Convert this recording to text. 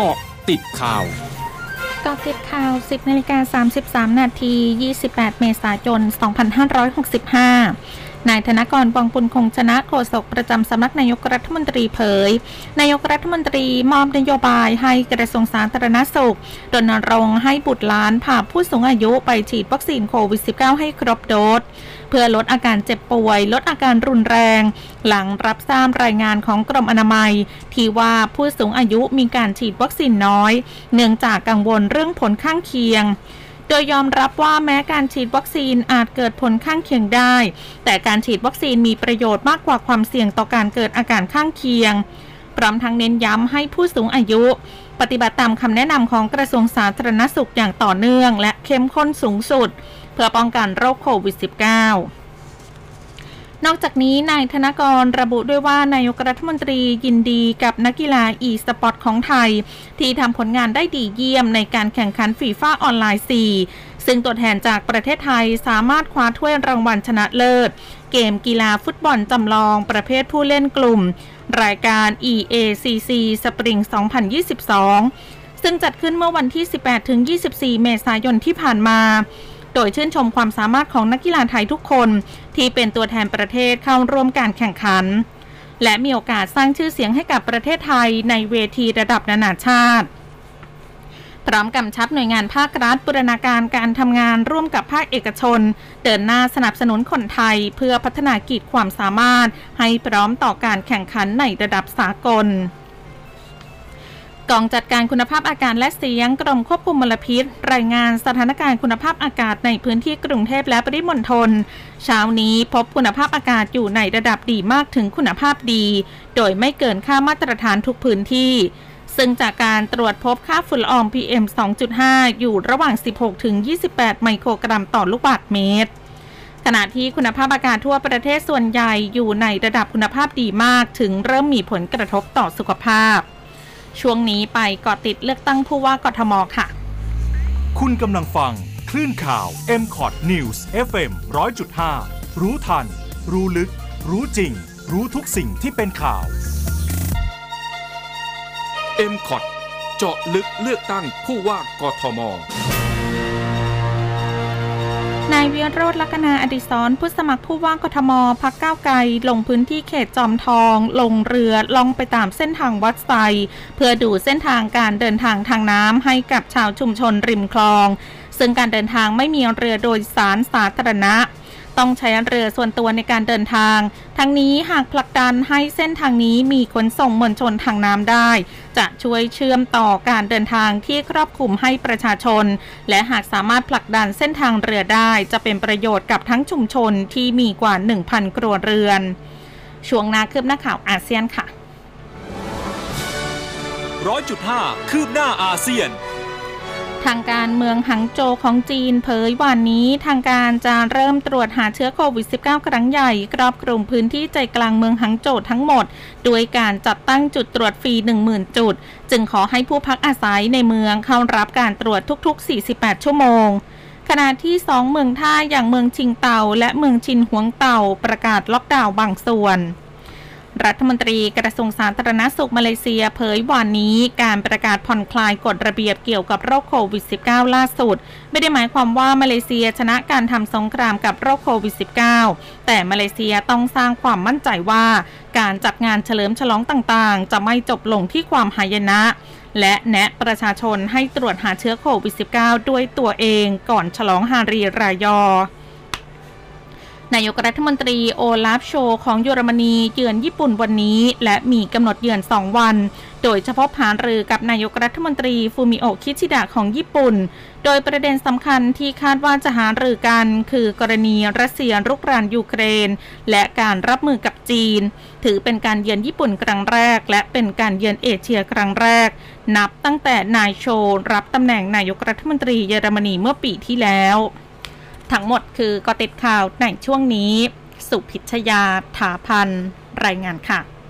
เกาะติดข่าวเกาะติดข่าว 10นาฬิกา33 นาที 28 เมษายน 2565 นายธนกรปองปุลคงชนะโฆษกประจำสำนักนายกรัฐมนตรีเผย นายกรัฐมนตรีมอบนโยบายให้กระทรวงสาธารณสุขรณรงค์ให้บุตรหลานพาผู้สูงอายุไปฉีดวัคซีนโควิด -19 ให้ครบโดสเพื่อลดอาการเจ็บป่วย ลดอาการรุนแรง หลังรับทราบรายงานของกรมอนามัย ที่ว่าผู้สูงอายุมีการฉีดวัคซีนน้อย เนื่องจากกังวลเรื่องผลข้างเคียง โดยยอมรับว่าแม้การฉีดวัคซีนอาจเกิดผลข้างเคียงได้ แต่การฉีดวัคซีนมีประโยชน์มากกว่าความเสี่ยงต่อการเกิดอาการข้างเคียง พร้อมทั้งเน้นย้ำให้ผู้สูงอายุ ปฏิบัติตามคำแนะนำของกระทรวงสาธารณสุขอย่างต่อเนื่อง และเข้มข้นสูงสุด เพื่อป้องกันโรคโควิด -19 นอกจากนี้นายธนกรระบุด้วยว่านายกรัฐมนตรียินดีกับนักกีฬาอีสปอร์ตของไทย ที่ทำผลงานได้ดีเยี่ยมในการแข่งขันฟีฟ่าออนไลน์ 4 ซึ่งตัวแทนจากประเทศไทยสามารถคว้าถ้วยรางวัลชนะเลิศ เกมกีฬาฟุตบอลจำลองประเภทผู้เล่นกลุ่ม รายการ EACC Spring 2022 ซึ่งจัดขึ้นเมื่อวันที่ 18-24 เมษายนที่ผ่านมา โดยชื่นชมความสามารถของนักกีฬาไทยทุกคน ที่เป็นตัวแทนประเทศเข้าร่วมการแข่งขัน และมีโอกาสสร้างชื่อเสียงให้กับประเทศไทยในเวทีระดับนานาชาติพร้อมกำชับหน่วยงานภาครัฐบูรณาการการทำงานร่วมกับภาคเอกชน เดินหน้าสนับสนุนคนไทยเพื่อพัฒนากีดความสามารถ ให้พร้อมต่อการแข่งขันในระดับสากล กองจัดการคุณภาพอากาศและเสียงกรมควบคุมมลพิษ รายงานสถานการณ์คุณภาพอากาศในพื้นที่กรุงเทพและปริมณฑลเช้านี้พบคุณภาพอากาศอยู่ในระดับดีมากถึงคุณภาพดี โดยไม่เกินค่ามาตรฐานทุกพื้นที่ ซึ่งจากการตรวจพบค่าฝุ่นละออง PM 2.5 อยู่ระหว่าง 16ถึง28 ไมโครกรัมต่อลูกบาศก์เมตรขณะที่คุณภาพอากาศทั่วประเทศส่วนใหญ่อยู่ในระดับคุณภาพดีมากถึงเริ่มมีผลกระทบต่อสุขภาพ ช่วงนี้ไปเกาะติดเลือกตั้งผู้ว่ากทมค่ะ คุณกำลังฟัง คลื่นข่าว m c o t News FM 100.5 รู้ทัน รู้ลึก รู้จริง รู้ทุกสิ่งที่เป็นข่าว m c o t เจาะลึกเลือกตั้งผู้ว่ากทม นายวิโรธลักนาอดิศรผู้สมัครผู้ว่ากทมพักก้าวไกล ลงพื้นที่เขตจอมทอง ลงเรือล่องไปตามเส้นทางวัดไซเพื่อดูเส้นทางการเดินทางทางน้ำให้กับชาวชุมชนริมคลอง ซึ่งการเดินทางไม่มีเรือโดยสารสาธารณะ ต้องใช้เรือส่วนตัวในการเดินทาง ทั้งนี้หากผลักดันให้เส้นทางนี้มีขนส่งมวลชนทางน้ำได้ จะช่วยเชื่อมต่อการเดินทางที่ครอบคลุมให้ประชาชน และหากสามารถผลักดันเส้นทางเรือได้จะเป็นประโยชน์กับทั้งชุมชนที่มีกว่า 1,000 ครัวเรือน ช่วงนาคืบหน้าข่าวอาเซียนค่ะร้อยจุดห้าคืบหน้าอาเซียน ทางการเมืองหังโจของจีนเผยวันนี้ทางการจะเริ่มตรวจหาเชื้อโควิด -19 ครั้งใหญ่ครอบคลุมพื้นที่ใจกลางเมืองหังโจทั้งหมด โดยการจัดตั้งจุดตรวจฟรี 10,000 จุด จึงขอให้ผู้พักอาศัยในเมืองเข้ารับการตรวจทุกๆ 48 ชั่วโมงขณะที่สองเมืองท่าอย่างเมืองชิงเตาและเมืองชินหวงเตาประกาศล็อกดาวน์บางส่วน รัฐมนตรีกระทรวงสาธารณสุขมาเลเซียเผยวันนี้การประกาศผ่อนคลายกฎระเบียบเกี่ยวกับโรคโควิด -19 ล่าสุด ไม่ได้หมายความว่ามาเลเซียชนะการทำสงครามกับโรคโควิด -19 แต่มาเลเซียต้องสร้างความมั่นใจว่า การจัดงานเฉลิมฉลองต่างๆ จะไม่จบลงที่ความหายนะและแนะประชาชนให้ตรวจหาเชื้อโควิด -19 ด้วยตัวเองก่อนฉลองฮารีรายอ นายกรัฐมนตรีโอลาฟโชลซ์ของเยอรมนีเยือนญี่ปุ่นวันนี้ และมีกำหนดเยือน 2 วัน โดยเฉพาะผานรือกับนายกรัฐมนตรีฟูมิโอคิชิดะของญี่ปุ่น โดยประเด็นสำคัญที่คาดว่าจะหารือกัน คือกรณีรัสเซียรุกรานยูเครน และการรับมือกับจีน ถือเป็นการเยือนญี่ปุ่นครั้งแรก และเป็นการเยือนเอเชียครั้งแรก นับตั้งแต่นายโชรับตำแหน่งนายกรัฐมนตรีเยอรมนีเมื่อปีที่แล้ว ทั้งหมดคือกอติดข่าวในช่วงนี้ สุพิชยาถาพันรายงานค่ะ